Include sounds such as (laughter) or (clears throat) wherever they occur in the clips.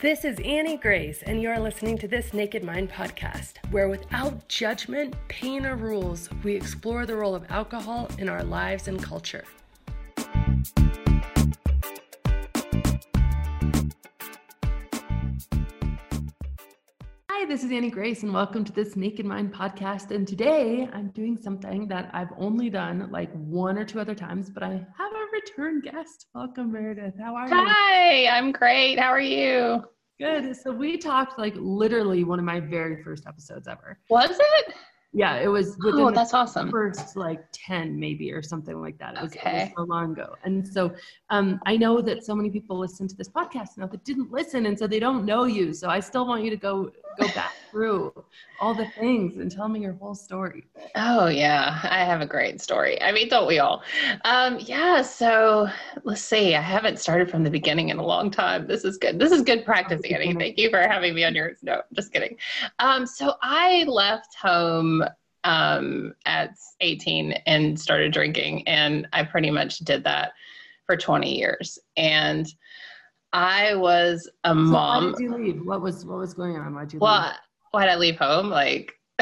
This is Annie Grace, and you are listening to this Naked Mind podcast, where without judgment, pain, or rules, we explore the role of alcohol in our lives and culture. Hi, this is Annie Grace, and welcome to this Naked Mind podcast. And today I'm doing something that I've only done like one or two other times, but I have return guest. Welcome, Meredith. How are you? Hi, I'm great. How are you? Good. So we talked like literally one of my very first episodes ever. Was it? Yeah, it was within oh, that's awesome. first like 10 maybe or something like that. It was, okay. it was so long ago. And so um, I know that so many people listen to this podcast now that didn't listen and so they don't know you. So I still want you to go go back through all the things and tell me your whole story. Oh yeah, I have a great story. I mean, don't we all? Um, yeah, so let's see. I haven't started from the beginning in a long time. This is good. This is good practice, Annie. Thank you for having me on your no, just kidding. Um, so I left home um, at 18 and started drinking, and I pretty much did that for 20 years. And I was a so mom. Why did you leave? What was what was going on? Why'd you well, leave? Why'd I leave home? Like, (laughs)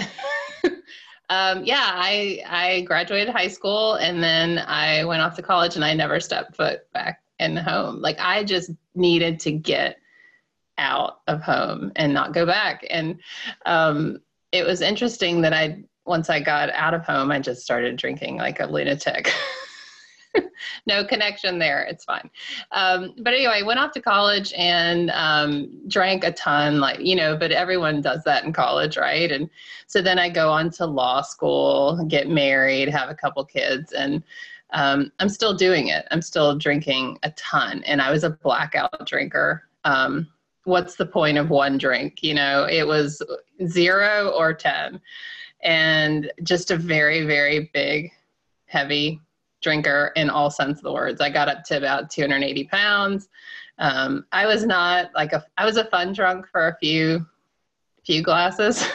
um, yeah, I I graduated high school and then I went off to college and I never stepped foot back in home. Like, I just needed to get out of home and not go back. And um, it was interesting that I once I got out of home, I just started drinking like a lunatic. (laughs) (laughs) no connection there. It's fine. Um, but anyway, went off to college and um, drank a ton, like, you know, but everyone does that in college, right? And so then I go on to law school, get married, have a couple kids, and um, I'm still doing it. I'm still drinking a ton. And I was a blackout drinker. Um, what's the point of one drink? You know, it was zero or 10. And just a very, very big, heavy drinker in all sense of the words. I got up to about 280 pounds. Um, I was not like a, I was a fun drunk for a few, few glasses,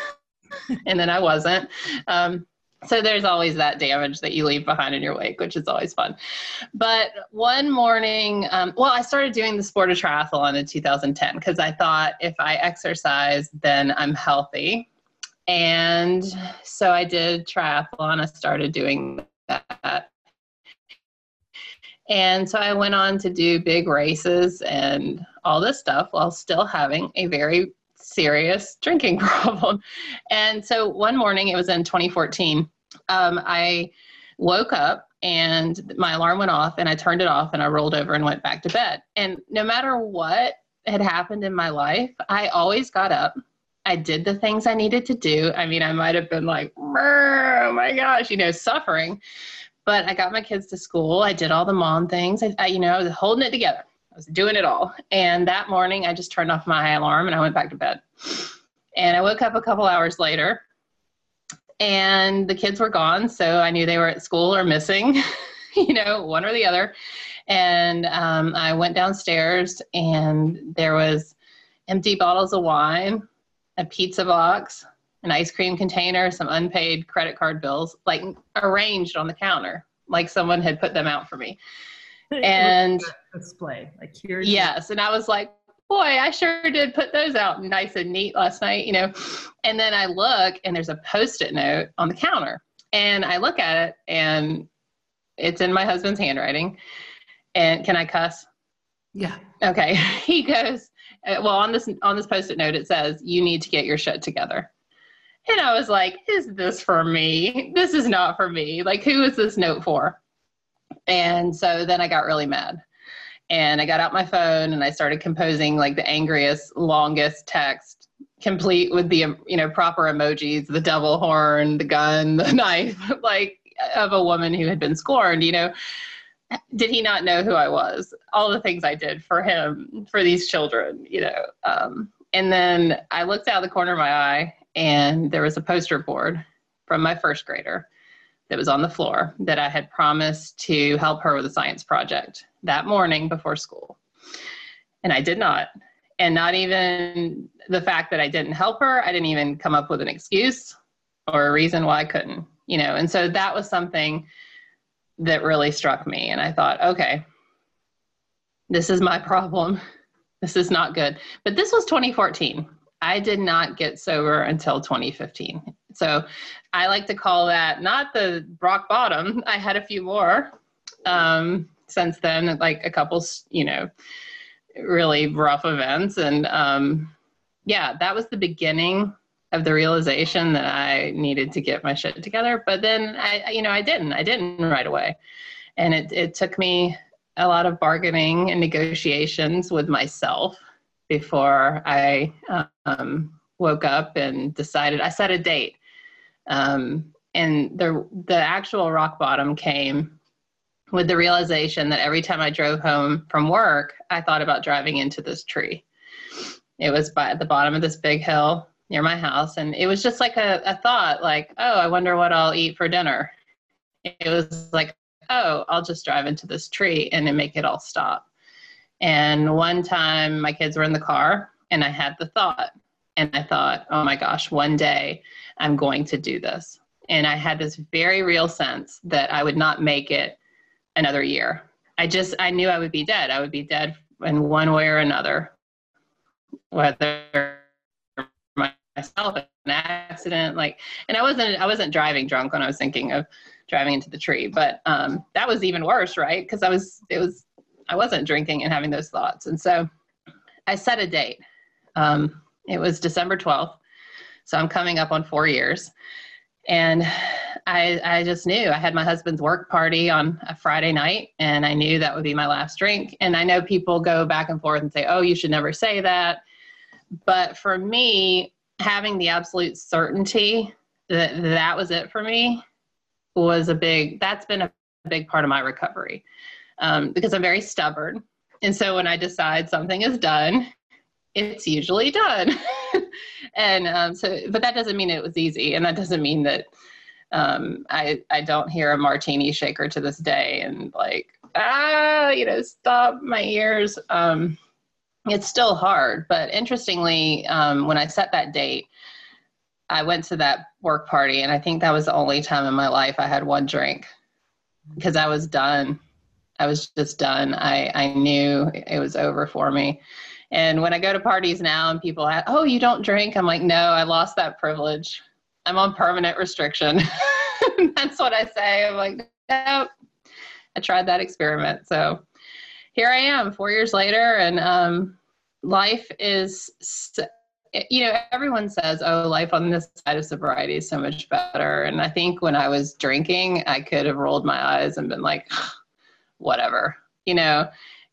(laughs) and then I wasn't. Um, so there's always that damage that you leave behind in your wake, which is always fun. But one morning, um, well, I started doing the sport of triathlon in 2010 because I thought if I exercise, then I'm healthy. And so I did triathlon. I started doing that and so I went on to do big races and all this stuff while still having a very serious (laughs) drinking problem. And so one morning, it was in 2014, um, I woke up and my alarm went off and I turned it off and I rolled over and went back to bed. And no matter what had happened in my life, I always got up. I did the things I needed to do. I mean, I might have been like, oh my gosh, you know, suffering but I got my kids to school. I did all the mom things. I, I, you know, I was holding it together. I was doing it all. And that morning, I just turned off my alarm and I went back to bed. And I woke up a couple hours later, and the kids were gone. So I knew they were at school or missing, (laughs) you know, one or the other. And um, I went downstairs, and there was empty bottles of wine, a pizza box, an ice cream container, some unpaid credit card bills, like arranged on the counter, like someone had put them out for me. And display, like here. Yes, and I was like, boy, I sure did put those out nice and neat last night, you know. And then I look, and there's a post-it note on the counter, and I look at it, and it's in my husband's handwriting. And can I cuss? Yeah. Okay. (laughs) He goes, uh, well, on this on this post-it note, it says, "You need to get your shit together." And I was like, is this for me? This is not for me. Like, who is this note for? And so then I got really mad. And I got out my phone and I started composing like the angriest, longest text, complete with the you know proper emojis, the devil horn, the gun, the (laughs) knife, like of a woman who had been scorned. You know, did he not know who I was? All the things I did for him, for these children. You know, um, and then I looked out the corner of my eye and there was a poster board from my first grader that was on the floor that I had promised to help her with a science project that morning before school. And I did not. And not even the fact that I didn't help her, I didn't even come up with an excuse or a reason why I couldn't, you know. And so that was something that really struck me. And I thought, okay, this is my (laughs) problem. this is not good. But this was 2014. I did not get sober until 2015. So I like to call that not the rock bottom. (laughs) I had a few more um, since then, like a couple, you know, really rough events. And um, yeah, that was the beginning of the realization that I needed to get my shit together. But then I, you know, I didn't. I didn't right away. And it, it took me a lot of bargaining and negotiations with myself before I um, woke up and decided I set a date. Um, and the the actual rock bottom came with the realization that every time I drove home from work, I thought about driving into this tree. It was by at the bottom of this big hill near my house, and it was just like a, a thought, like, oh, I wonder what I'll eat for dinner. It was like, oh, I'll just drive into this tree and then make it all stop. And one time my kids were in the car and I had the thought, and I thought, oh my gosh, one day I'm going to do this. And I had this very real sense that I would not make it another year. I just, I knew I would be dead. I would be dead in one way or another, whether myself an accident like and i wasn't i wasn't driving drunk when i was thinking of driving into the tree but um that was even worse right because i was it was I wasn't drinking and having those thoughts. And so I set a date. Um, it was December 12th. So I'm coming up on four years. And I, I just knew I had my husband's work party on a Friday night, and I knew that would be my last drink. And I know people go back and forth and say, oh, you should never say that. But for me, having the absolute certainty that that was it for me was a big, that's been a big part of my recovery um, because I'm very stubborn. And so when I decide something is done, it's usually done. (laughs) and um, so, but that doesn't mean it was easy. And that doesn't mean that um, I, I don't hear a martini shaker to this day and like, ah, you know, stop my ears. Um, it's still hard. But interestingly, um, when I set that date, I went to that work party, and I think that was the only time in my life I had one drink because I was done. I was just done. I, I knew it was over for me. And when I go to parties now and people ask, oh, you don't drink? I'm like, no, I lost that privilege. I'm on permanent restriction. (laughs) That's what I say. I'm like, nope. I tried that experiment. So here I am four years later, and um, life is, you know, everyone says, oh, life on this side of sobriety is so much better. And I think when I was drinking, I could have rolled my eyes and been like, whatever you know?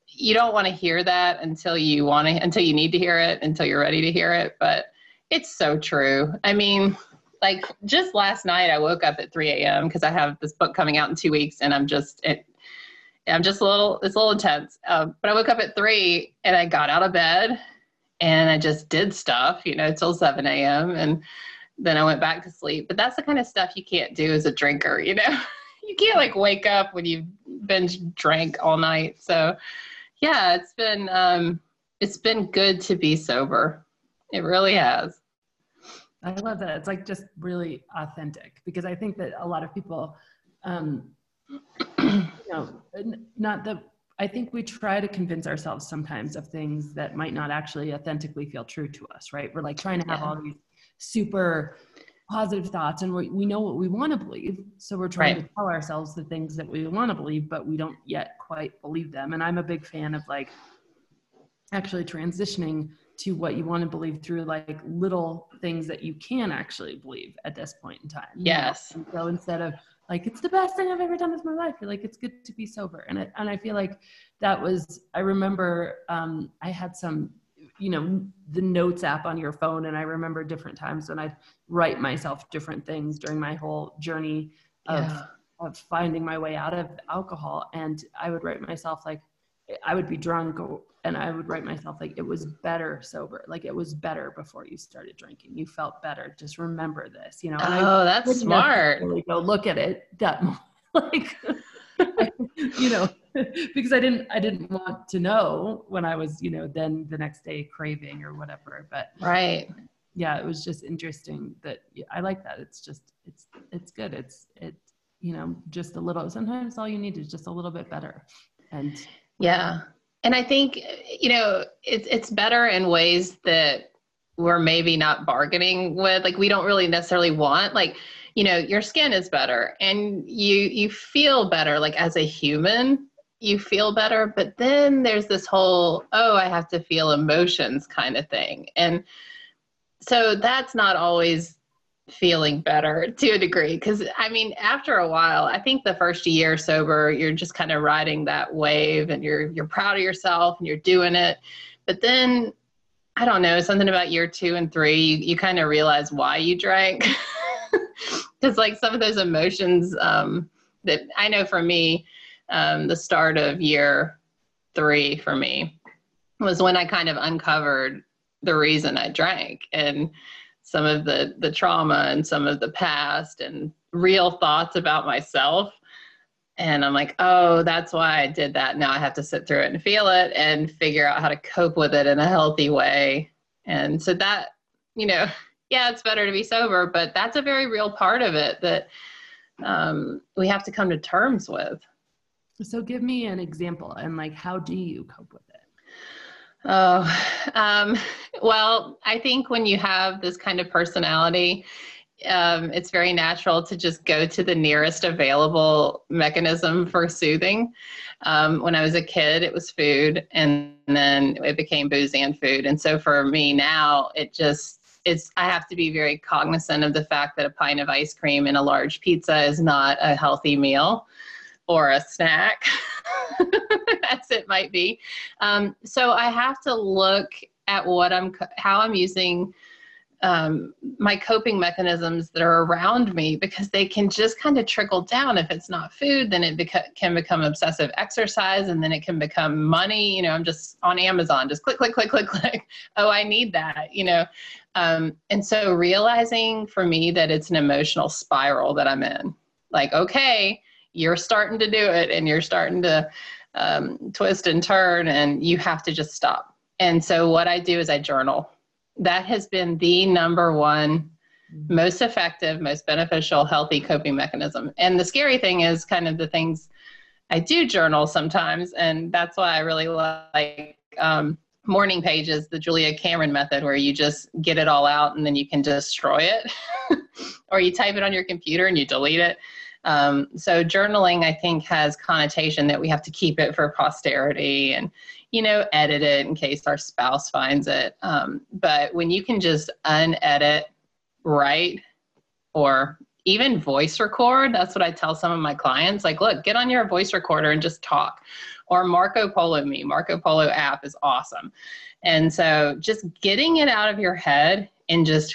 You don't want to hear that until you want to until you need to hear it until you're ready to hear it but it's so true. I mean like just last night i woke up at 3 a.m because i have this book coming out in two weeks and i'm just it, i'm just a little it's a little intense um, but i woke up at 3 and i got out of bed and i just did stuff you know till 7 a.m and then i went back to sleep but that's the kind of stuff you can't do as a drinker you know (laughs) you can't like wake up when you've been drank all night. So yeah, it's been um it's been good to be sober. It really has. I love that. It's like just really authentic because I think that a lot of people um (clears throat) you know not that I think we try to convince ourselves sometimes of things that might not actually authentically feel true to us, right? We're like trying to have yeah. all these super positive thoughts and we, we know what we want to believe so we're trying right. to tell ourselves the things that we want to believe but we don't yet quite believe them and i'm a big fan of like actually transitioning to what you want to believe through like little things that you can actually believe at this point in time yes so instead of like it's the best thing i've ever done with my life you're like it's good to be sober and I, and I feel like that was i remember um, i had some you know the notes app on your phone and i remember different times when i'd write myself different things during my whole journey of, yeah. of finding my way out of alcohol. And i would write myself like i would be drunk and i would write myself like it was better sober like it was better before you started drinking. You felt better. Just remember this you know and oh that's smart. go look at it that (laughs) like (laughs) you know (laughs) because i didn't i didn't want to know when i was you know then the next day craving or whatever but right yeah it was just interesting that i like that. It's just it's it's good. It's it you know just a little sometimes all you need is just a little bit better. And yeah. And I think you know it's it's better in ways that we're maybe not bargaining with. Like we don't really necessarily want like you know your skin is better and you you feel better. Like as a human you feel better. But then there's this whole oh i have to feel emotions kind of thing. And so that's not always feeling better to a degree because i mean after a while i think the first year sober you're just kind of riding that wave and you're you're proud of yourself and you're doing it. But then i don't know something about year two and three you, you kind of realize why you drank. (laughs) Because like some of those emotions um, that i know for me um, the start of year three for me was when i kind of uncovered the reason i drank and some of the the trauma and some of the past and real thoughts about myself. And i'm like oh that's why i did that. Now i have to sit through it and feel it and figure out how to cope with it in a healthy way. And so that you know (laughs) yeah it's better to be sober but that's a very real part of it that um, we have to come to terms with. So give me an example and like how do you cope with it Oh, um, well, I think when you have this kind of personality, um, it's very natural to just go to the nearest available mechanism for soothing. Um, when I was a kid, it was food, and then it became booze and food. And so for me now, it just it's I have to be very cognizant of the fact that a pint of ice cream and a large pizza is not a healthy meal or a snack, (laughs) as it might be. Um, so I have to look at what I'm, how I'm using um, my coping mechanisms that are around me because they can just kind of trickle down. If it's not food, then it beca- can become obsessive exercise and then it can become money. You know, I'm just on Amazon, just click, click, click, click, (laughs) click. Oh, I need that, you know. Um, and so realizing for me that it's an emotional spiral that I'm in. Like, okay, you're starting to do it and you're starting to um, twist and turn and you have to just stop. And so what i do is i journal. That has been the number one most effective most beneficial healthy coping mechanism. And the scary thing is kind of the things i do journal sometimes and that's why i really like um, morning pages the julia cameron method where you just get it all out and then you can destroy it. (laughs) Or you type it on your computer and you delete it um, so journaling, I think, has connotation that we have to keep it for posterity and, you know, edit it in case our spouse finds it. Um, but when you can just unedit, write, or even voice record, that's what I tell some of my clients. Like, look, get on your voice recorder and just talk. Or Marco Polo Me. Marco Polo app is awesome. And so just getting it out of your head and just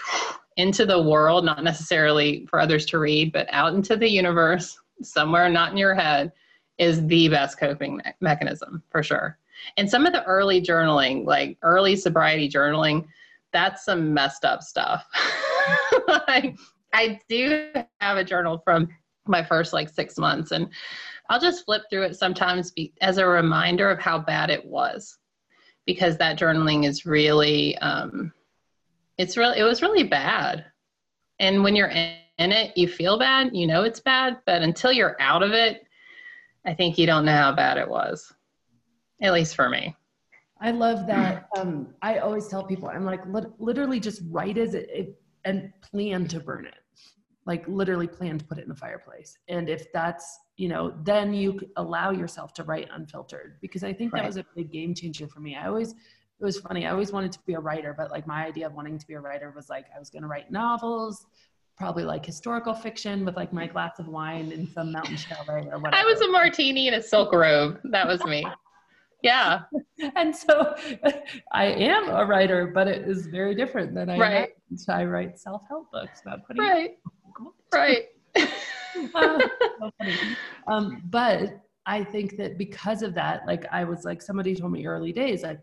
into the world, not necessarily for others to read, but out into the universe, somewhere not in your head, is the best coping me- mechanism for sure. And some of the early journaling, like early sobriety journaling, that's some messed up stuff. (laughs) like, I do have a journal from my first like six months, and I'll just flip through it sometimes be, as a reminder of how bad it was, because that journaling is really um, it's really it was really bad. And when you're in, in it you feel bad you know it's bad but until you're out of it i think you don't know how bad it was at least for me. I love that um, i always tell people i'm like literally just write as it, it and plan to burn it. Like literally plan to put it in the fireplace. And if that's you know then you allow yourself to write unfiltered because i think right. that was a big game changer for me. I always it was funny. I always wanted to be a writer, but like my idea of wanting to be a writer was like I was going to write novels, probably like historical fiction with like my glass of wine in some mountain chalet or whatever. I was a martini in a silk robe. That was me. yeah. (laughs) and so (laughs) I am a writer, but it is very different than I right. I write self-help books about putting right. (laughs) Right. uh, so um, but I think that because of that, like I was like somebody told me early days, like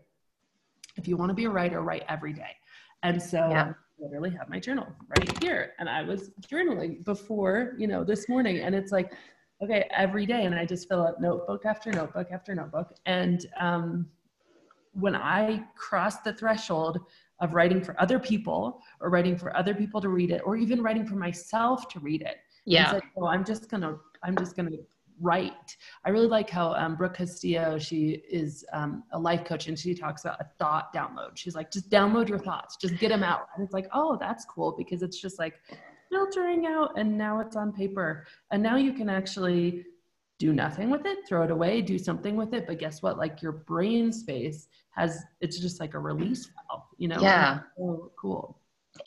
if you want to be a writer, write every day. And so yeah. I literally have my journal right here. And I was journaling before, you know, this morning. And it's like, okay, every day. And I just fill up notebook after notebook after notebook. And um, when I cross the threshold of writing for other people or writing for other people to read it, or even writing for myself to read it, yeah. Said, oh, I'm just gonna, I'm just gonna right. I really like how um, Brooke Castillo, she is um, a life coach and she talks about a thought download. She's like, just download your thoughts, just get them out. And it's like, oh, that's cool because it's just like filtering out and now it's on paper. And now you can actually do nothing with it, throw it away, do something with it. But guess what? Like your brain space has, it's just like a release valve, you know? Yeah. So cool.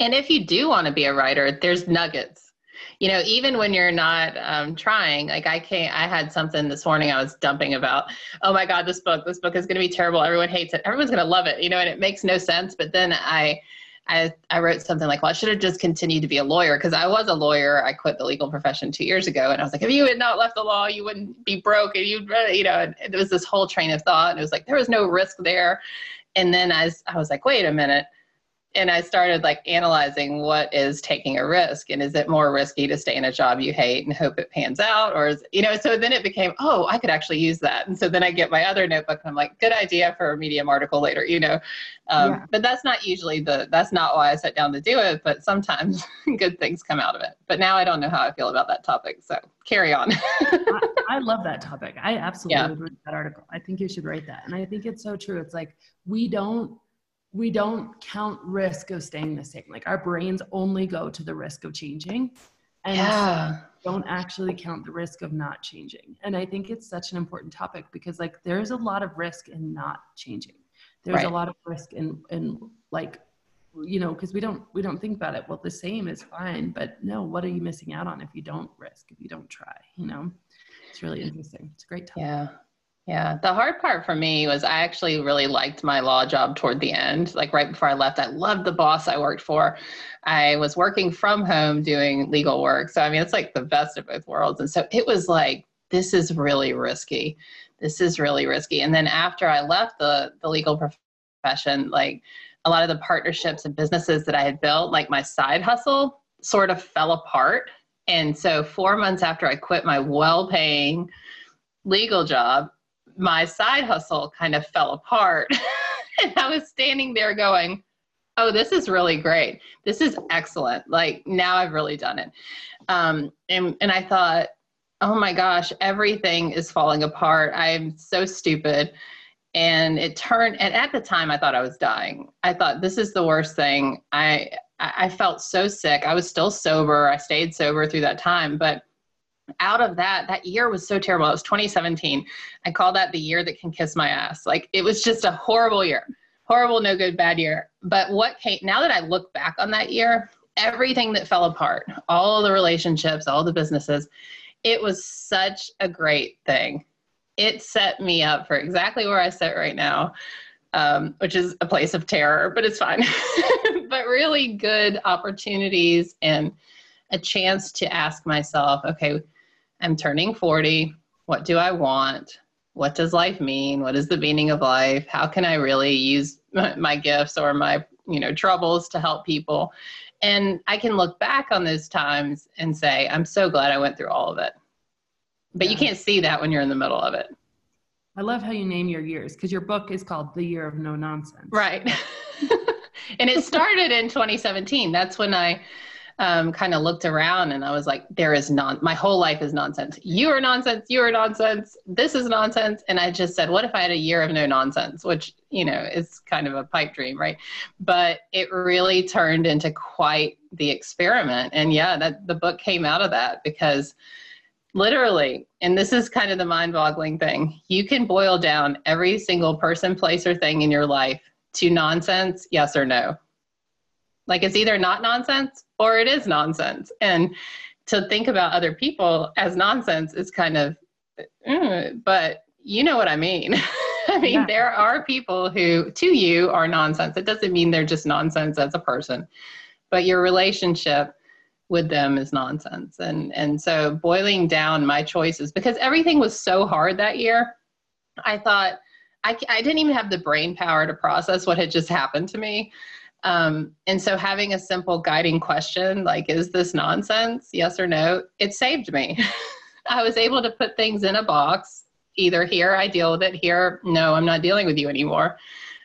And if you do want to be a writer, there's nuggets you know even when you're not um, trying like i can't i had something this morning i was dumping about oh my god this book this book is going to be terrible everyone hates it everyone's going to love it you know and it makes no sense but then i I, I wrote something like, well, I should have just continued to be a lawyer because I was a lawyer. I quit the legal profession two years ago. And I was like, if you had not left the law, you wouldn't be broke. And you'd, you know, and it was this whole train of thought. And it was like, there was no risk there. And then I I was like, wait a minute and I started like analyzing what is taking a risk and is it more risky to stay in a job you hate and hope it pans out or is you know so then it became oh I could actually use that. And so then I get my other notebook and I'm like good idea for a medium article later you know. Um, yeah. but that's not usually the that's not why I sat down to do it but sometimes (laughs) good things come out of it. But now I don't know how I feel about that topic so carry on. (laughs) I, I, love that topic. I absolutely yeah. would read that article. I think you should write that. And I think it's so true. It's like we don't we don't count risk of staying the same. Like our brains only go to the risk of changing and yeah. don't actually count the risk of not changing. And I think it's such an important topic because like there's a lot of risk in not changing. There's right. a lot of risk in in like you know because we don't we don't think about it well the same is fine but no what are you missing out on if you don't risk if you don't try you know it's really interesting it's a great topic yeah yeah, the hard part for me was I actually really liked my law job toward the end. Like right before I left, I loved the boss I worked for. I was working from home doing legal work. So, I mean, it's like the best of both worlds. And so it was like, this is really risky. This is really risky. And then after I left the, the legal profession, like a lot of the partnerships and businesses that I had built, like my side hustle, sort of fell apart. And so, four months after I quit my well paying legal job, my side hustle kind of fell apart. (laughs) and I was standing there going, oh, this is really great. This is excellent. Like now I've really done it. Um, and, and I thought, oh my gosh, everything is falling apart. I'm so stupid. And it turned, and at the time I thought I was dying. I thought this is the worst thing. I, I felt so sick. I was still sober. I stayed sober through that time, but out of that, that year was so terrible. It was 2017. I call that the year that can kiss my ass. Like it was just a horrible year, horrible, no good, bad year. But what came, now that I look back on that year, everything that fell apart, all the relationships, all the businesses, it was such a great thing. It set me up for exactly where I sit right now, um, which is a place of terror, but it's fine. (laughs) but really good opportunities and a chance to ask myself, okay, I'm turning 40. What do I want? What does life mean? What is the meaning of life? How can I really use (laughs) my gifts or my, you know, troubles to help people? And I can look back on those times and say, I'm so glad I went through all of it. But yeah. you can't see that when you're in the middle of it. I love how you name your years because your book is called The Year of No Nonsense. Right. (laughs) and it started in 2017. That's when I um, kind of looked around and I was like, there is non, my whole life is nonsense. You are nonsense. You are nonsense. This is nonsense. And I just said, what if I had a year of no nonsense, which, you know, is kind of a pipe dream, right? But it really turned into quite the experiment. And yeah, that the book came out of that because literally, and this is kind of the mind boggling thing, you can boil down every single person, place, or thing in your life to nonsense, yes or no. Like it's either not nonsense or it is nonsense. And to think about other people as nonsense is kind of, mm, but you know what I mean. (laughs) I mean, yeah. there are people who to you are nonsense. It doesn't mean they're just nonsense as a person, but your relationship with them is nonsense. And and so boiling down my choices because everything was so hard that year. I thought I, I didn't even have the brain power to process what had just happened to me. Um, and so having a simple guiding question like, is this nonsense? Yes or no? It saved me. (laughs) I was able to put things in a box. Either here, I deal with it. Here, no, I'm not dealing with you anymore.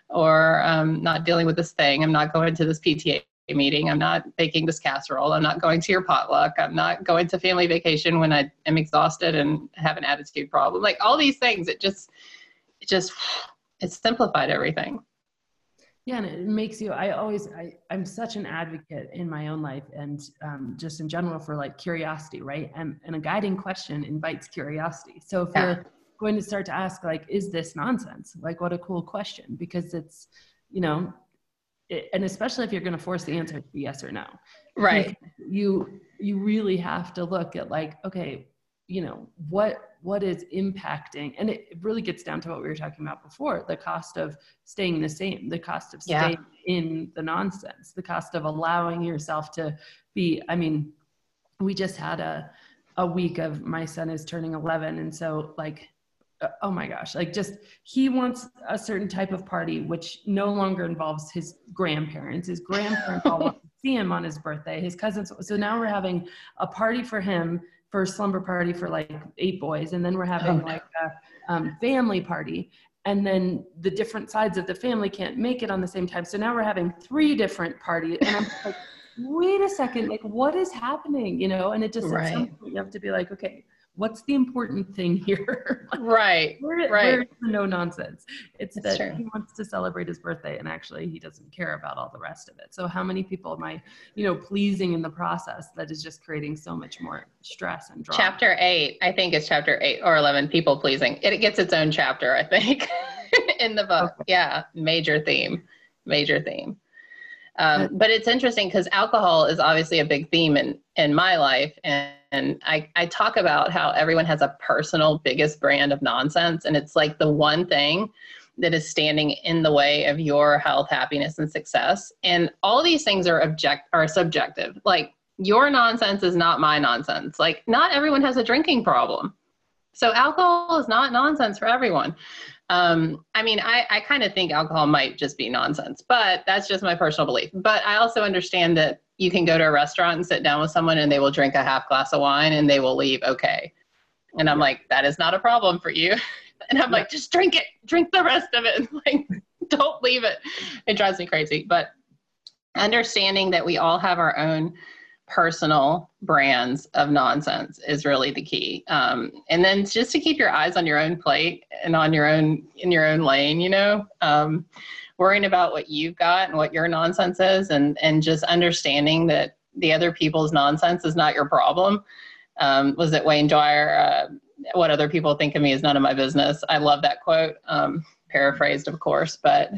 Or um, not dealing with this thing. I'm not going to this PTA meeting. I'm not baking this casserole. I'm not going to your potluck. I'm not going to family vacation when I am exhausted and have an attitude problem. Like all these things, it just, it just, (sighs) it simplified everything. Yeah, and it makes you. I always, I, I'm such an advocate in my own life and um, just in general for like curiosity, right? And and a guiding question invites curiosity. So if yeah. you're going to start to ask, like, is this nonsense? Like, what a cool question, because it's, you know, it, and especially if you're going to force the answer to be yes or no, right? You you really have to look at like, okay, you know, what what is impacting and it really gets down to what we were talking about before the cost of staying the same the cost of staying yeah. in the nonsense the cost of allowing yourself to be i mean we just had a a week of my son is turning 11 and so like uh, oh my gosh like just he wants a certain type of party which no longer involves his grandparents his (laughs) grandparents all want to see him on his birthday his cousins so now we're having a party for him for slumber party for like eight boys and then we're having oh, like a um, family party. And then the different sides of the family can't make it on the same time. So now we're having three different parties and i'm like (laughs) wait a second like what is happening? You know and it just right. you have to be like okay what's the important thing here? (laughs) right. Where, right. Where's the no nonsense? It's That's that true. he wants to celebrate his birthday and actually he doesn't care about all the rest of it. So how many people am I, you know, pleasing in the process that is just creating so much more stress and drama? Chapter eight, I think it's chapter eight or 11, people pleasing. It gets its own chapter, I think, (laughs) in the book. Okay. Yeah. Major theme, major theme. Um, but it's interesting because alcohol is obviously a big theme in, in my life. And, and I, I talk about how everyone has a personal biggest brand of nonsense. And it's like the one thing that is standing in the way of your health, happiness, and success. And all these things are object are subjective. Like your nonsense is not my nonsense. Like not everyone has a drinking problem. So alcohol is not nonsense for everyone. Um, I mean, I, I kind of think alcohol might just be nonsense, but that's just my personal belief. But I also understand that you can go to a restaurant and sit down with someone and they will drink a half glass of wine and they will leave okay. And I'm like, that is not a problem for you. (laughs) And I'm like, just drink it, drink the rest of it. (laughs) Like, don't leave it. It drives me crazy. But understanding that we all have our own personal brands of nonsense is really the key. Um, and then just to keep your eyes on your own plate and on your own in your own lane you know um, worrying about what you've got and what your nonsense is and and just understanding that the other people's nonsense is not your problem. Um, was it wayne dyer? Uh, what other people think of me is none of my business. I love that quote. Um, paraphrased of course but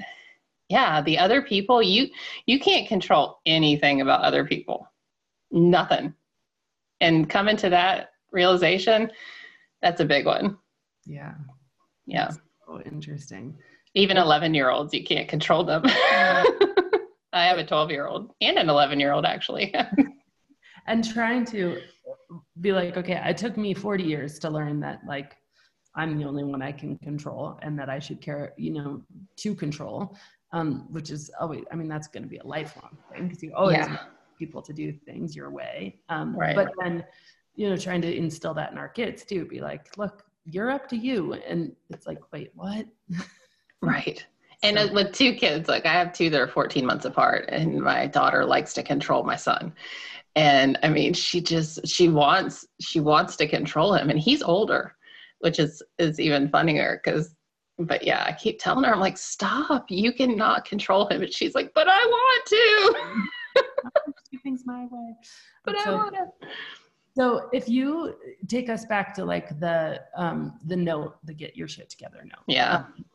yeah the other people you you can't control anything about other people nothing. And coming to that realization, that's a big one. Yeah. Yeah. That's so interesting. Even 11 year olds, you can't control them. (laughs) I have a 12 year old and an 11 year old actually. (laughs) and trying to be like, okay, it took me 40 years to learn that like I'm the only one I can control and that I should care, you know, to control. Um, which is always, I mean, that's going to be a lifelong thing because you always yeah people to do things your way. Um, right. But then, you know, trying to instill that in our kids too, be like, look, you're up to you. And it's like, wait, what? (laughs) right. And so. with two kids, like I have two that are 14 months apart, and my daughter likes to control my son. And I mean, she just she wants she wants to control him, and he's older, which is is even funnier because but yeah, I keep telling her, I'm like, stop, you cannot control him. And she's like, but I want to. (laughs) do things my way. But so, I want to. So if you take us back to like the um, the note, the get your shit together note. Yeah. Um,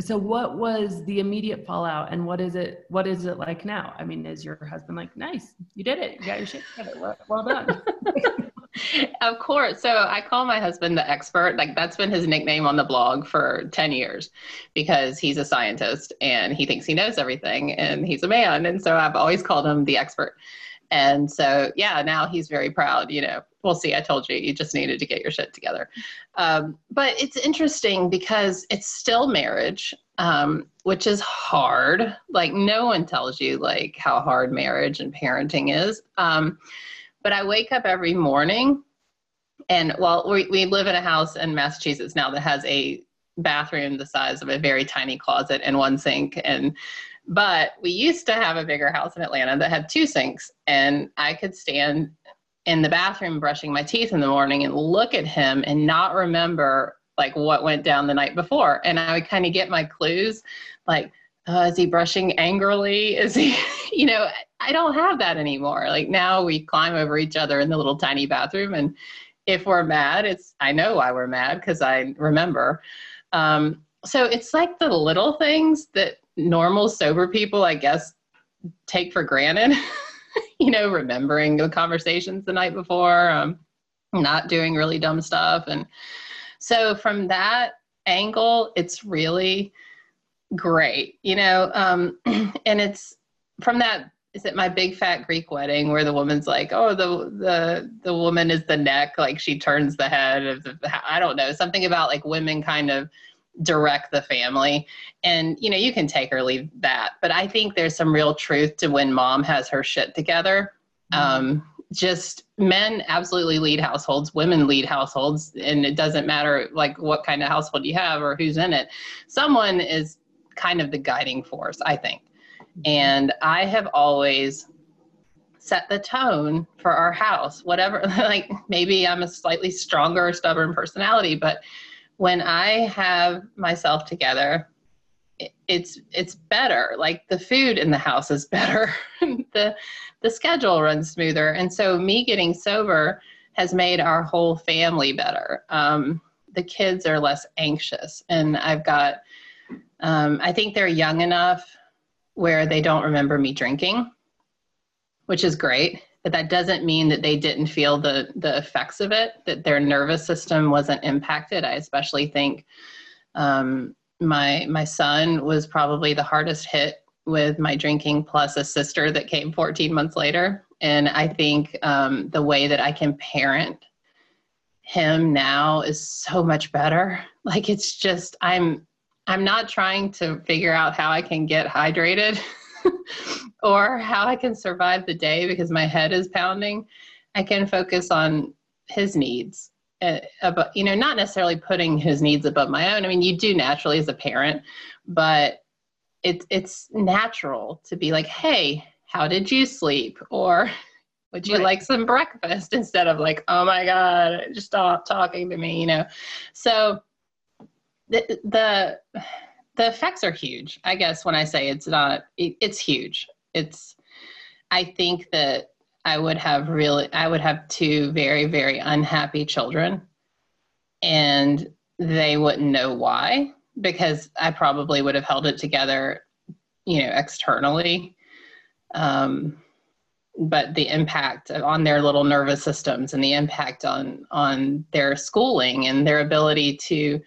so what was the immediate fallout and what is it what is it like now i mean is your husband like nice you did it you got your shit together well, well done (laughs) (laughs) of course. So I call my husband the expert. Like that's been his nickname on the blog for 10 years because he's a scientist and he thinks he knows everything and he's a man. And so I've always called him the expert. And so, yeah, now he's very proud. You know, we'll see. I told you, you just needed to get your shit together. Um, but it's interesting because it's still marriage, um, which is hard. Like, no one tells you, like, how hard marriage and parenting is. Um, but I wake up every morning and well, we, we live in a house in Massachusetts now that has a bathroom the size of a very tiny closet and one sink and But we used to have a bigger house in Atlanta that had two sinks, and I could stand in the bathroom brushing my teeth in the morning and look at him and not remember like what went down the night before. And I would kind of get my clues like, uh, is he brushing angrily? Is he, (laughs) you know, I don't have that anymore. Like now we climb over each other in the little tiny bathroom. And if we're mad, it's, I know why we're mad because I remember. Um, so it's like the little things that normal sober people, I guess, take for granted. (laughs) you know, remembering the conversations the night before, um, not doing really dumb stuff. And so from that angle, it's really great, you know, um, (clears throat) and it's from that is it my big fat Greek wedding where the woman's like, oh, the the the woman is the neck, like she turns the head of the I don't know, something about like women kind of direct the family. And, you know, you can take or leave that. But I think there's some real truth to when mom has her shit together. Mm-hmm. Um, just men absolutely lead households, women lead households, and it doesn't matter like what kind of household you have or who's in it. Someone is kind of the guiding force, I think. Mm-hmm. And I have always set the tone for our house, whatever, (laughs) like maybe I'm a slightly stronger, stubborn personality, but when I have myself together, it's it's better. Like the food in the house is (laughs) better. the the schedule runs smoother. And so me getting sober has made our whole family better. Um, the kids are less anxious, and I've got. Um, I think they're young enough where they don't remember me drinking, which is great but that doesn't mean that they didn't feel the the effects of it that their nervous system wasn't impacted. I especially think um, my my son was probably the hardest hit with my drinking plus a sister that came 14 months later. And i think um, the way that i can parent him now is so much better. Like it's just i'm i'm not trying to figure out how i can get hydrated (laughs) or how I can survive the day because my head is pounding, I can focus on his needs. Uh, about, you know, not necessarily putting his needs above my own. I mean, you do naturally as a parent, but it's it's natural to be like, "Hey, how did you sleep?" or "Would you right. like some breakfast?" (laughs) instead of like, "Oh my god, just stop talking to me," you know. So the the effects are huge. I guess when I say it's not, it, it's huge. It's, I think that I would have really, I would have two very, very unhappy children and they wouldn't know why because I probably would have held it together, you know, externally. Um, but the impact on their little nervous systems and the impact on on their schooling and their ability to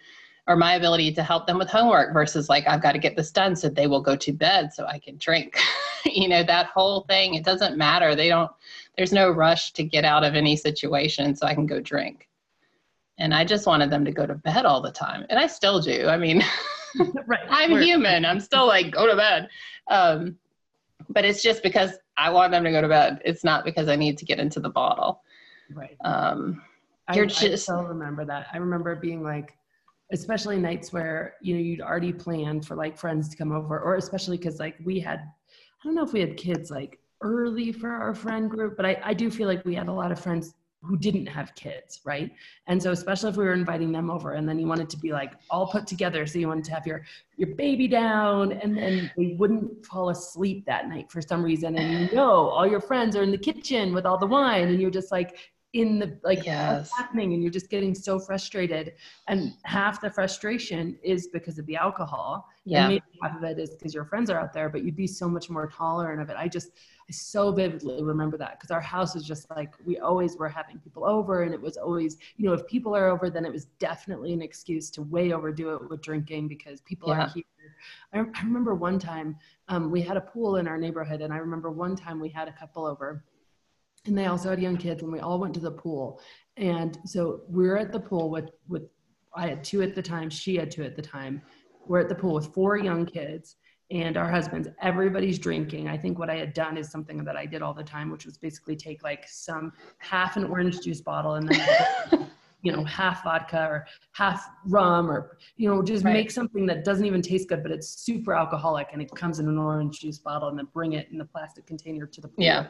or my ability to help them with homework versus like I've got to get this done so they will go to bed so I can drink. (laughs) you know, that whole thing, it doesn't matter. They don't there's no rush to get out of any situation so I can go drink. And I just wanted them to go to bed all the time. And I still do. I mean, (laughs) right. (laughs) I'm We're- human. I'm still like go to bed. Um, but it's just because I want them to go to bed. It's not because I need to get into the bottle. Right. Um, you're I, just I still remember that. I remember being like, especially nights where you know you'd already planned for like friends to come over or especially because like we had i don't know if we had kids like early for our friend group but I, I do feel like we had a lot of friends who didn't have kids right? And so especially if we were inviting them over and then you wanted to be like all put together so you wanted to have your your baby down and then they wouldn't fall asleep that night for some reason and you know all your friends are in the kitchen with all the wine and you're just like in the like yes. happening and you're just getting so frustrated. And half the frustration is because of the alcohol. Yeah. and maybe half of it is because your friends are out there but you'd be so much more tolerant of it. I just i so vividly remember that because our house was just like we always were having people over and it was always you know if people are over then it was definitely an excuse to way overdo it with drinking because people yeah. are here. I, I remember one time um, we had a pool in our neighborhood and i remember one time we had a couple over and they also had young kids and we all went to the pool. And so we're at the pool with with i had two at the time she had two at the time. We're at the pool with four young kids and our husbands. Everybody's drinking. I think what i had done is something that i did all the time which was basically take like some half an orange juice bottle and then (laughs) you know half vodka or half rum or you know just right. make something that doesn't even taste good but it's super alcoholic and it comes in an orange juice bottle and then bring it in a plastic container to the pool. yeah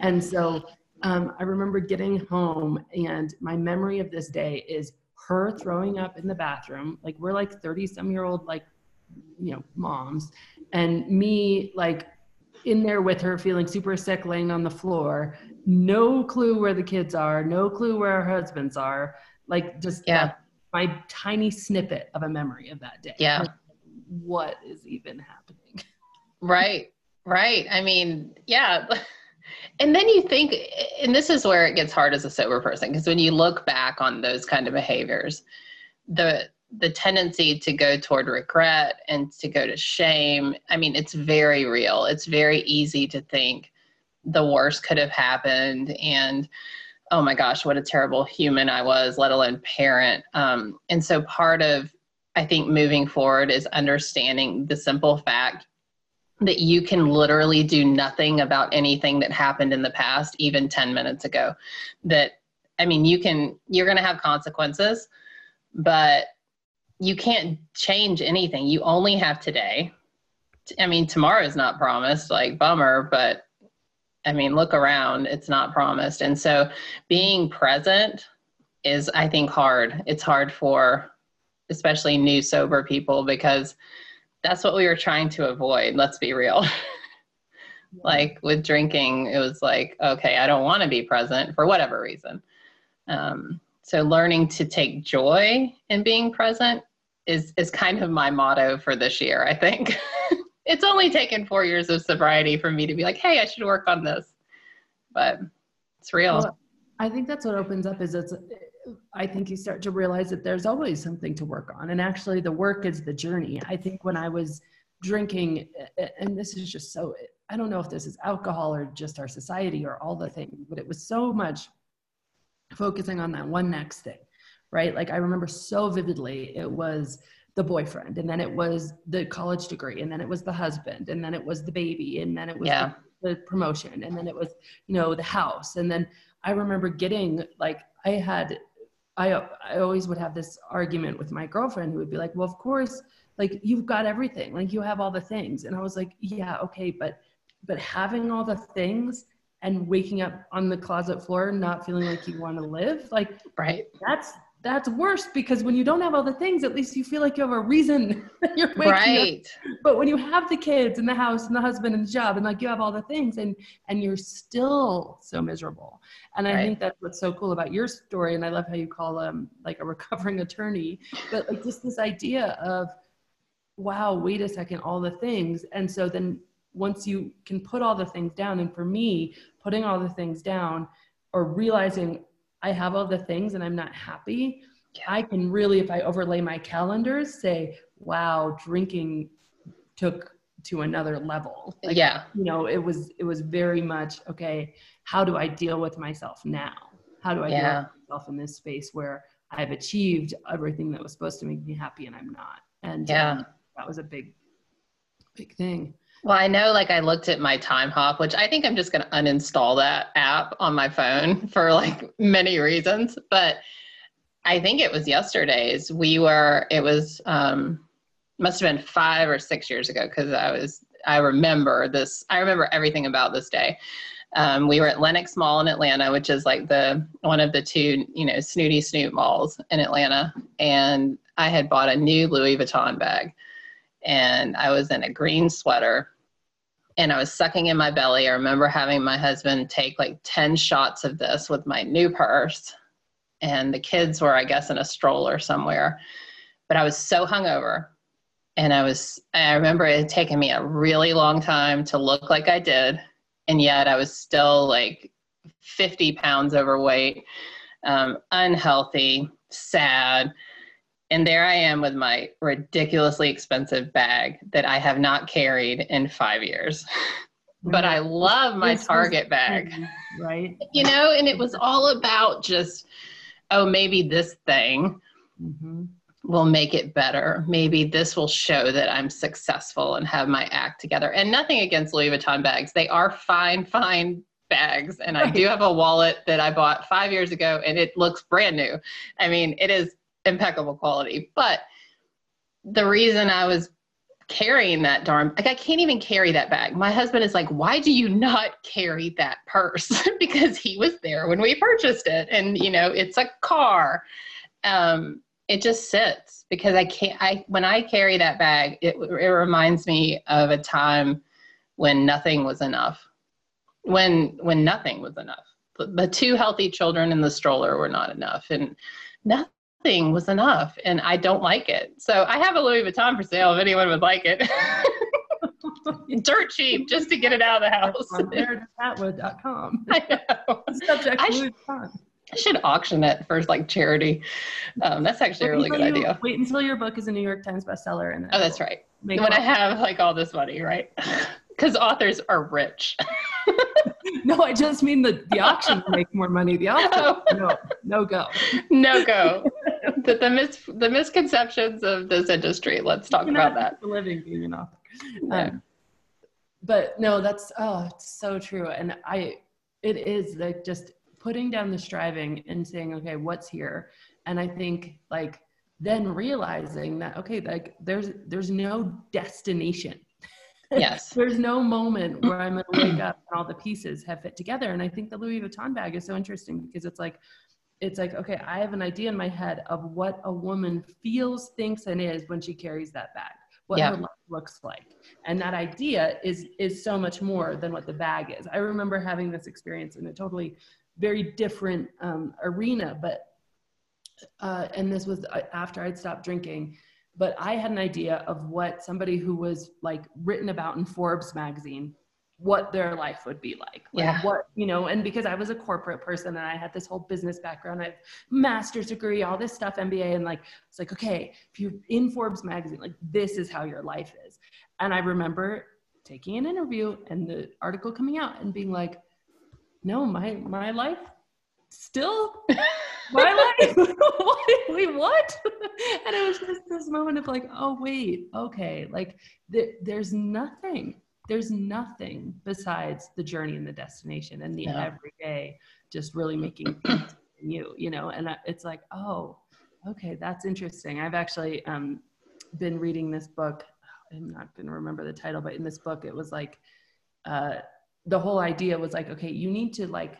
and so um, i remember getting home and my memory of this day is her throwing up in the bathroom. Like we're like 30 some year old like you know moms. And me like in there with her feeling super sick laying on the floor. No clue where the kids are no clue where our husbands are. Like just yeah. my tiny snippet of a memory of that day. Yeah. Like, what is even happening? (laughs) Right right. I mean yeah (laughs) and then you think and this is where it gets hard as a sober person because when you look back on those kind of behaviors the the tendency to go toward regret and to go to shame i mean it's very real. It's very easy to think the worst could have happened and oh my gosh what a terrible human i was let alone parent. Um, and so part of i think moving forward is understanding the simple fact that you can literally do nothing about anything that happened in the past even 10 minutes ago that i mean you can you're going to have consequences but you can't change anything. You only have today. I mean, tomorrow is not promised, like bummer, but I mean, look around, it's not promised. And so being present is, I think, hard. It's hard for especially new sober people because that's what we were trying to avoid. Let's be real. (laughs) like with drinking, it was like, okay, I don't want to be present for whatever reason. Um, so learning to take joy in being present is is kind of my motto for this year. I think (laughs) it's only taken four years of sobriety for me to be like, hey, I should work on this, but it's real. Well, I think that's what opens up is it's. I think you start to realize that there's always something to work on, and actually, the work is the journey. I think when I was drinking, and this is just so. I don't know if this is alcohol or just our society or all the things, but it was so much focusing on that one next thing right? Like I remember so vividly, it was the boyfriend, and then it was the college degree, and then it was the husband, and then it was the baby, and then it was yeah. the, the promotion, and then it was, you know, the house. And then I remember getting like, I had, I, I always would have this argument with my girlfriend who would be like, well, of course, like you've got everything, like you have all the things. And I was like, yeah, okay, but, but having all the things and waking up on the closet floor not feeling like you want to live like right that's that's worse because when you don't have all the things, at least you feel like you have a reason (laughs) you're right. Up. But when you have the kids and the house and the husband and the job and like you have all the things and and you're still so miserable. And I right. think that's what's so cool about your story. And I love how you call them like a (laughs) recovering attorney, but like just this idea of wow, wait a second, all the things. And so then once you can put all the things down, and for me, putting all the things down or realizing I have all the things and I'm not happy. I can really, if I overlay my calendars, say, wow, drinking took to another level. Like, yeah. You know, it was it was very much, okay, how do I deal with myself now? How do I yeah. deal with myself in this space where I've achieved everything that was supposed to make me happy and I'm not? And yeah, um, that was a big, big thing. Well, I know like I looked at my Timehop, which I think I'm just going to uninstall that app on my phone (laughs) for like many reasons. But I think it was yesterday's. We were, it was, um, must have been five or six years ago because I was, I remember this, I remember everything about this day. Um, we were at Lenox Mall in Atlanta, which is like the one of the two, you know, snooty snoot malls in Atlanta. And I had bought a new Louis Vuitton bag and I was in a green sweater and I was sucking in my belly. I remember having my husband take like 10 shots of this with my new purse. And the kids were, I guess, in a stroller somewhere. But I was so hungover. And I was, I remember it had taken me a really long time to look like I did. And yet I was still like 50 pounds overweight, um, unhealthy, sad and there I am with my ridiculously expensive bag that I have not carried in five years. (laughs) but I love my Target bag. Right. You know, and it was all about just, oh, maybe this thing mm-hmm. will make it better. Maybe this will show that I'm successful and have my act together. And nothing against Louis Vuitton bags. They are fine, fine bags. And I do have a wallet that I bought five years ago and it looks brand new. I mean, it is impeccable quality. But the reason I was carrying that darn like I can't even carry that bag. My husband is like, "Why do you not carry that purse?" (laughs) because he was there when we purchased it and you know, it's a car. Um it just sits because I can't I when I carry that bag, it it reminds me of a time when nothing was enough. When when nothing was enough. The, the two healthy children in the stroller were not enough and nothing thing was enough and I don't like it. So I have a Louis Vuitton for sale if anyone would like it. (laughs) Dirt cheap just to get it out of the house. On (laughs) I know. Subject I Louis Vuitton. I should auction it for like charity. Um, that's actually a really good you- idea. Wait until your book is a New York Times bestseller and then Oh, that's right. When I have like all this money, right? (laughs) Because authors are rich. No, I just mean the, the auction make more money. The auction, Oh. no, no go. no go. The, the, mis- the misconceptions of this industry. Let's talk You about that. make living being an author. No. Um, but no, that's oh, it's so true. And I, it is like just putting down the striving and saying, okay, what's here? And I think like then realizing that okay, like there's there's no destination. Yes. (laughs) There's no moment where I'm gonna wake up and all the pieces have fit together. And I think the Louis Vuitton bag is so interesting because it's like it's like okay i have an idea in my head of what a woman feels thinks and is when she carries that bag what her life looks like. And that idea is is so much more than what the bag is. I remember having this experience in a totally very different um, arena but uh, and this was uh, after i'd stopped drinking but i had an idea of what somebody who was like written about in forbes magazine what their life would be like. like Yeah. what you know and because i was a corporate person and i had this whole business background i have master's degree all this stuff mba and like it's like okay if you're in forbes magazine like this is how your life is and i remember taking an interview and the article coming out and being like no my my life still (laughs) my life (laughs) wait what and it was just this moment of like oh wait okay like th- there's nothing there's nothing besides the journey and the destination and the Yeah. everyday just really making (clears throat) you you know? And it's like oh okay that's interesting. I've actually um, been reading this book. I'm not going to remember the title but in this book it was like uh, the whole idea was like okay you need to like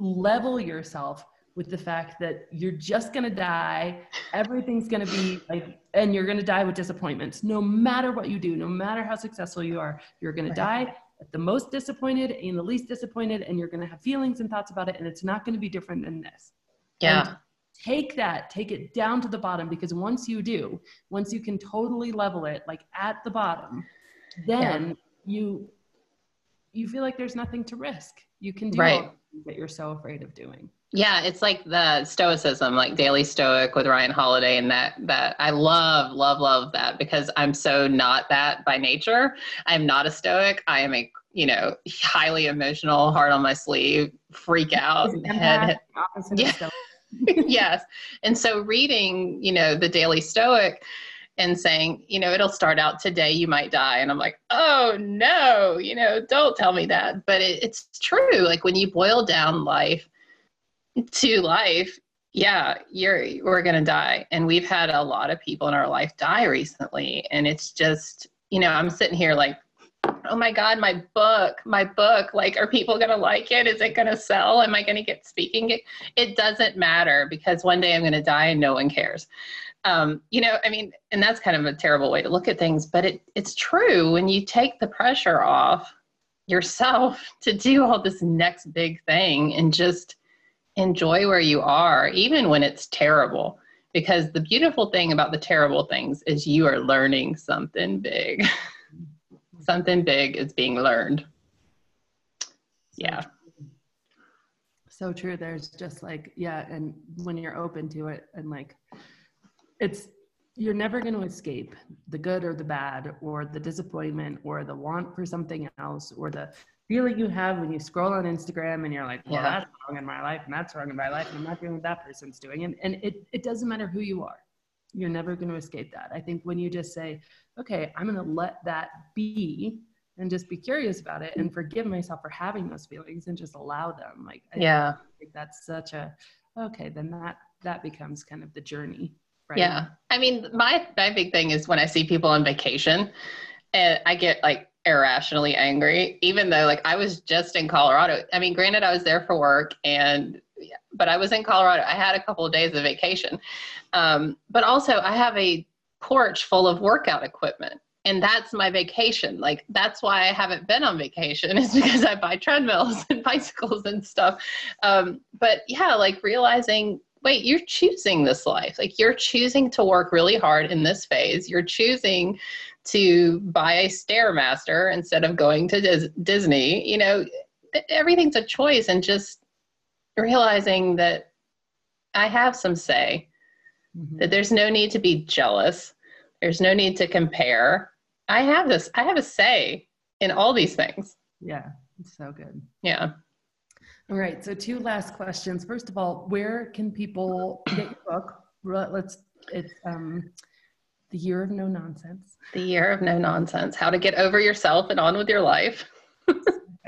level yourself with the fact that you're just going to die everything's going to be like and you're going to die with disappointments no matter what you do no matter how successful you are you're going to Right. die at the most disappointed and the least disappointed and you're going to have feelings and thoughts about it and it's not going to be different than this Yeah. take that take it down to the bottom because once you do once you can totally level it like at the bottom then you you feel like there's nothing to risk you can do all Right. That you're so afraid of doing Yeah, it's like the stoicism, like Daily Stoic with Ryan Holiday, and that that I love, love, love that because I'm so not that by nature. I'm not a stoic. I am a you know highly emotional, heart on my sleeve, freak out, Empath, head. Yeah. (laughs) yes, and so reading, you know, the Daily Stoic. And saying, you know, it'll start out today, you might die. And I'm like, oh no, you know, don't tell me that. But it, it's true. Like when you boil down life to life, yeah, you're we're gonna die. And we've had a lot of people in our life die recently. And it's just, you know, I'm sitting here like, oh my God, my book, my book. Like, are people gonna like it? Is it gonna sell? Am I gonna get speaking? It, doesn't matter because one day I'm gonna die and no one cares. Um, you know, I mean, and that's kind of a terrible way to look at things, but it it's true when you take the pressure off yourself (laughs) to do all this next big thing and just enjoy where you are, even when it's terrible. Because the beautiful thing about the terrible things is you are learning something big. (laughs) something big is being learned. Yeah. so true there's just like yeah and when you're open to it and like it's you're never going to escape the good or the bad or the disappointment or the want for something else or the feeling you have when you scroll on instagram and you're like well Yeah. that's wrong in my life and that's wrong in my life and i'm not doing what that person's doing and, and it, it doesn't matter who you are you're never going to escape that i think when you just say okay i'm going to let that be and just be curious about it and forgive myself for having those feelings and just allow them. Like I yeah. think that's such a okay then that that becomes kind of the journey right? Yeah. I mean my my big thing is when i see people on vacation and i get like irrationally angry even though like i was just in colorado. I mean granted i was there for work and but i was in colorado. I had a couple of days of vacation. Um, but also i have a porch full of workout equipment. And that's my vacation. Like that's why i haven't been on vacation (laughs) is because i buy treadmills and (laughs) bicycles and stuff. Um, but yeah like realizing wait you're choosing this life. Like you're choosing to work really hard in this phase. You're choosing to buy a stairmaster instead of going to Dis- disney. You know everything's a choice and just realizing that i have some say mm-hmm. that there's no need to be jealous there's no need to compare I have this, I have a say in all these things. Yeah, it's so good. Yeah. All right. So two last questions. First of all, where can people get your book? Let's it's um the year of no nonsense. The year of no nonsense. How to get over yourself and on with your life. (laughs)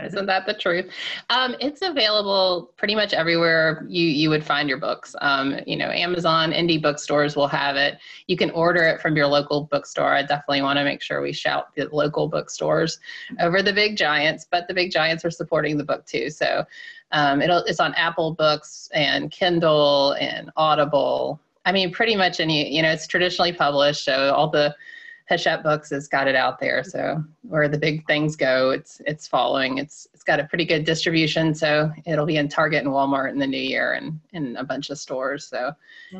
Isn't that the truth? Um, it's available pretty much everywhere you you would find your books. Um, you know, Amazon, indie bookstores will have it. You can order it from your local bookstore. I definitely want to make sure we shout the local bookstores over the big giants, but the big giants are supporting the book too. So um, it's on Apple Books and Kindle and Audible. I mean, pretty much any. You know, it's traditionally published, so all the Hachette Books has got it out there. So where the big things go, it's it's following. It's it's got a pretty good distribution. So it'll be in Target and Walmart in the new year and in a bunch of stores. So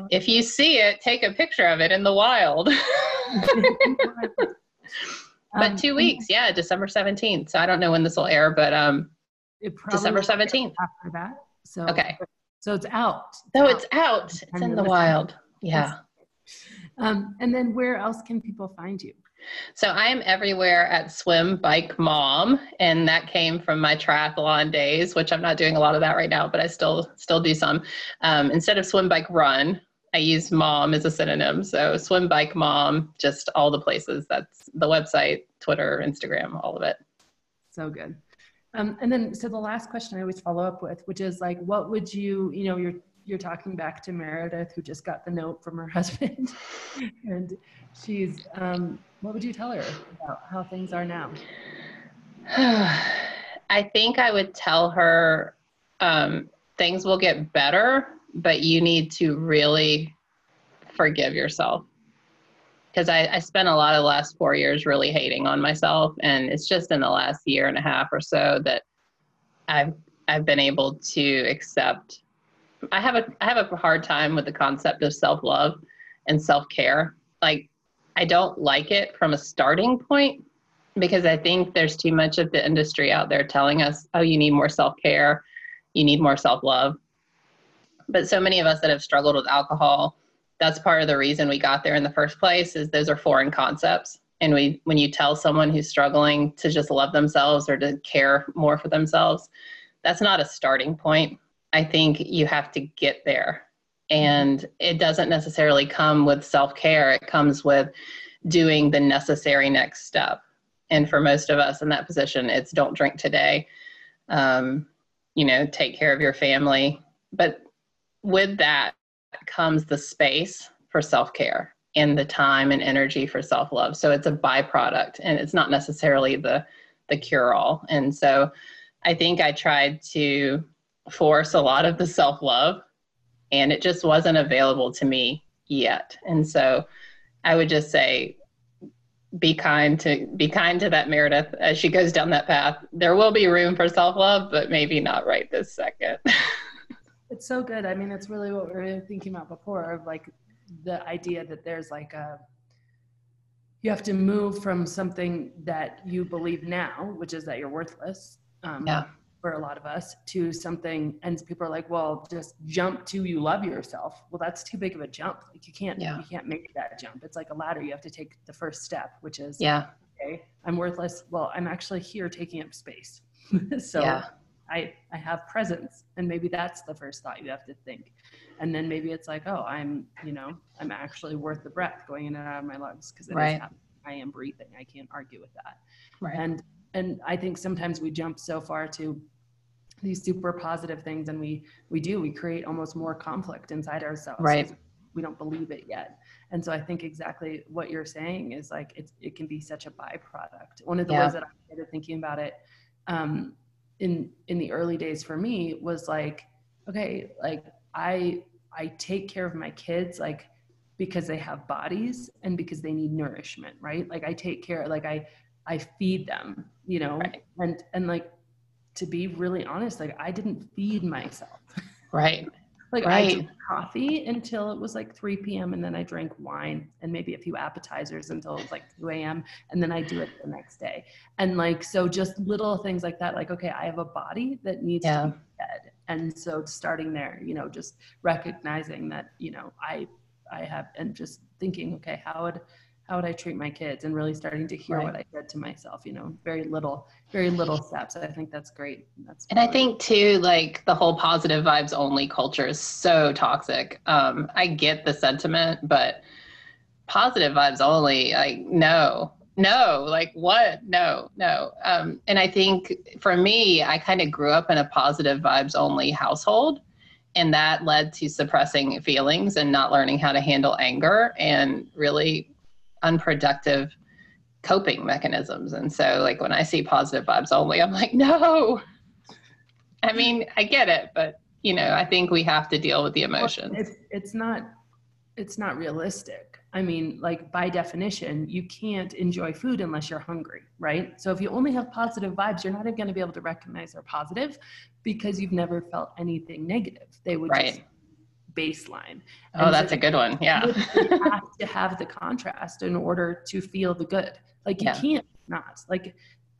if you see it, take a picture of it in the wild. (laughs) but um, two weeks, yeah, December seventeenth. So I don't know when this will air, but um, December seventeenth. After that, so okay. So it's out. So it's out. It's in the wild. Yeah. Um, and then where else can people find you? So I am everywhere at Swim Bike Mom, and that came from my triathlon days, which I'm not doing a lot of that right now, but I still still do some. Um, instead of Swim Bike Run, I use Mom as a synonym. So Swim Bike Mom, just all the places. That's the website, Twitter, Instagram, all of it. So good. Um, and then, so the last question I always follow up with, which is like, what would you, you know, you're you're talking back to Meredith, who just got the note from her (laughs) husband, and she's. Um, what would you tell her about how things are now? (sighs) I think I would tell her um, things will get better, but you need to really forgive yourself. Because I, I spent a lot of the last four years really hating on myself, and it's just in the last year and a half or so that I've I've been able to accept I have a I have a hard time with the concept of self love and self care. Like I don't like it from a starting point because I think there's too much of the industry out there telling us, oh, you need more self care, you need more self love. But so many of us that have struggled with alcohol, that's part of the reason we got there in the first place is those are foreign concepts. And we when you tell someone who's struggling to just love themselves or to care more for themselves, that's not a starting point. I think you have to get there. And it doesn't necessarily come with self care, it comes with doing the necessary next step. And for most of us in that position, it's don't drink today, um, you know, take care of your family. But with that comes the space for self care and the time and energy for self love. So it's a byproduct and it's not necessarily the, the cure all. And so I think I tried to force a lot of the self love, and it just wasn't available to me yet. And so I would just say, be kind to be kind to that Meredith as she goes down that path. There will be room for self love, but maybe not right this second. (laughs) it's so good. I mean, it's really what we were thinking about before of like the idea that there's like a you have to move from something that you believe now, which is that you're worthless, um, yeah for a lot of us to something and people are like well just jump to you love yourself. Well that's too big of a jump. Like you can't yeah. you can't make that jump. It's like a ladder. You have to take the first step which is yeah. Okay i'm worthless. Well i'm actually here taking up space. (laughs) So yeah. i i have presence and maybe that's the first thought you have to think. And then maybe it's like oh i'm you know i'm actually worth the breath going in and out of my lungs because right. i am breathing. I can't argue with that. Right. And and I think sometimes we jump so far to these super positive things and we we do we create almost more conflict inside ourselves right. we don't believe it yet. And so i think exactly what you're saying is like it's, it can be such a byproduct. One of the yeah. ways that i started thinking about it um, in in the early days for me was like okay like i i take care of my kids like because they have bodies and because they need nourishment right? Like i take care like i i feed them you know? Right. and and like to be really honest like i didn't feed myself right (laughs) like right. I drank coffee until it was like 3 p.m. and then I drank wine and maybe a few appetizers until it was like 2 a.m. and then I do it the next day. And like so just little things like that, like, okay, I have a body that needs yeah. to be fed. And so starting there, you know, just recognizing that, you know, I I have and just thinking, okay, how would how would I treat my kids and really starting to hear right. what I said to myself, you know, very little, very little steps. I think that's great. That's and I think too, like the whole positive vibes only culture is so toxic. Um, I get the sentiment, but positive vibes only, like no, no, like what? No, no. Um, and I think for me, I kind of grew up in a positive vibes only household. And that led to suppressing feelings and not learning how to handle anger and really unproductive coping mechanisms. And so, like, when I see positive vibes only, I'm like, no. I mean, I get it, but you know, I think we have to deal with the emotions. It's, it's not, it's not realistic. I mean, like by definition, you can't enjoy food unless you're hungry, right? So if you only have positive vibes, you're not even going to be able to recognize they're positive because you've never felt anything negative. They would right. just baseline. Oh, and that's so a good one. Yeah. you have to have the contrast in order to feel the good. Like you yeah. can't not. Like,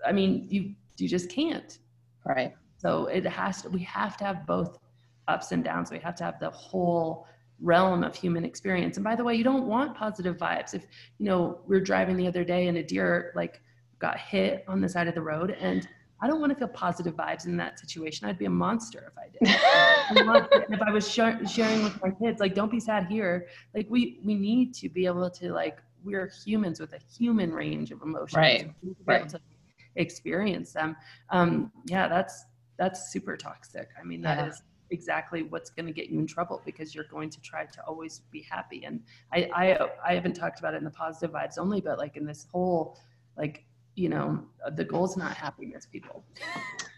I mean, you you just can't. Right. So it has to. We have to have both ups and downs. We have to have the whole realm of human experience. And by the way, you don't want positive vibes. If you know, we are driving the other day and a deer like got hit on the side of the road and I don't want to feel positive vibes in that situation. I'd be a monster if I did. (laughs) if I was sh- sharing with my kids, like, don't be sad here. Like, we we need to be able to like we're humans with a human range of emotions. Right. right. to experience them. Um, yeah, that's that's super toxic. I mean, that yeah. is exactly what's going to get you in trouble because you're going to try to always be happy. And I I I haven't talked about it in the positive vibes only, but like in this whole like you know the goal is not happiness people.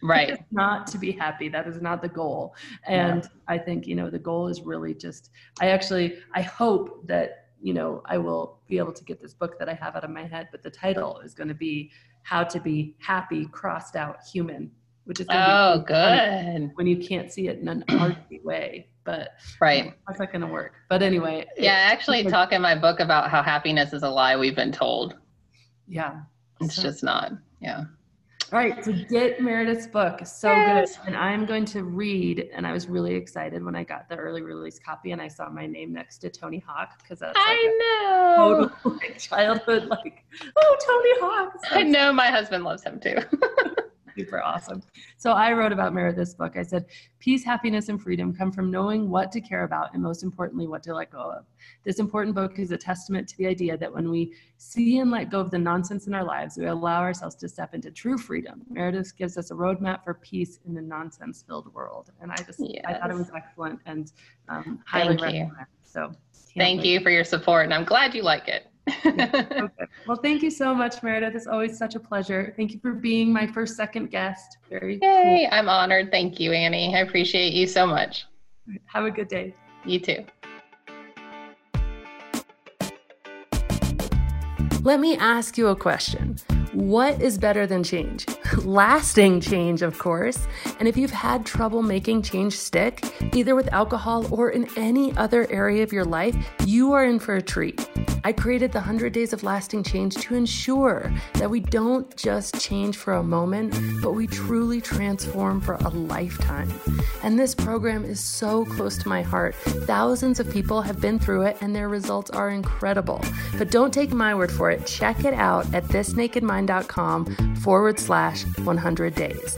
Right. (laughs) Not to be happy. That is not the goal. And yeah. i think you know the goal is really just i actually i hope that you know i will be able to get this book that i have out of my head but the title is going to be how to be happy crossed out human which is oh good. when you can't see it in an (clears throat) artsy way but right. that's not going to work? But anyway yeah i actually talk in my book about how happiness is a lie we've been told. Yeah it's so. just not. Yeah. All right, so get Meredith's book. So yes. good. And I'm going to read, and I was really excited when I got the early release copy and I saw my name next to Tony Hawk because that's like I know total (laughs) like, childhood like, oh Tony Hawk. So I know my husband loves him too. (laughs) super awesome. So I wrote about Meredith's book. I said, Peace, happiness, and freedom come from knowing what to care about and most importantly, what to let go of. This important book is a testament to the idea that when we see and let go of the nonsense in our lives, we allow ourselves to step into true freedom. Meredith gives us a roadmap for peace in a nonsense filled world. And I just, yes. I thought it was excellent and um, highly recommend. So Thank wait. you for your support. And I'm glad you like it (laughs) okay. Well, thank you so much, Meredith. It's always such a pleasure. Thank you for being my first second guest. Very Yay, cool. I'm honored. Thank you, Annie. I appreciate you so much. Have a good day. You too. Let me ask you a question. What is better than change? (laughs) Lasting change, of course. And if you've had trouble making change stick, either with alcohol or in any other area of your life, you are in for a treat. I created the 100 Days of Lasting Change to ensure that we don't just change for a moment, but we truly transform for a lifetime. And this program is so close to my heart. Thousands of people have been through it, and their results are incredible. But don't take my word for it. Check it out at thisnakedmind.com forward slash 100 days.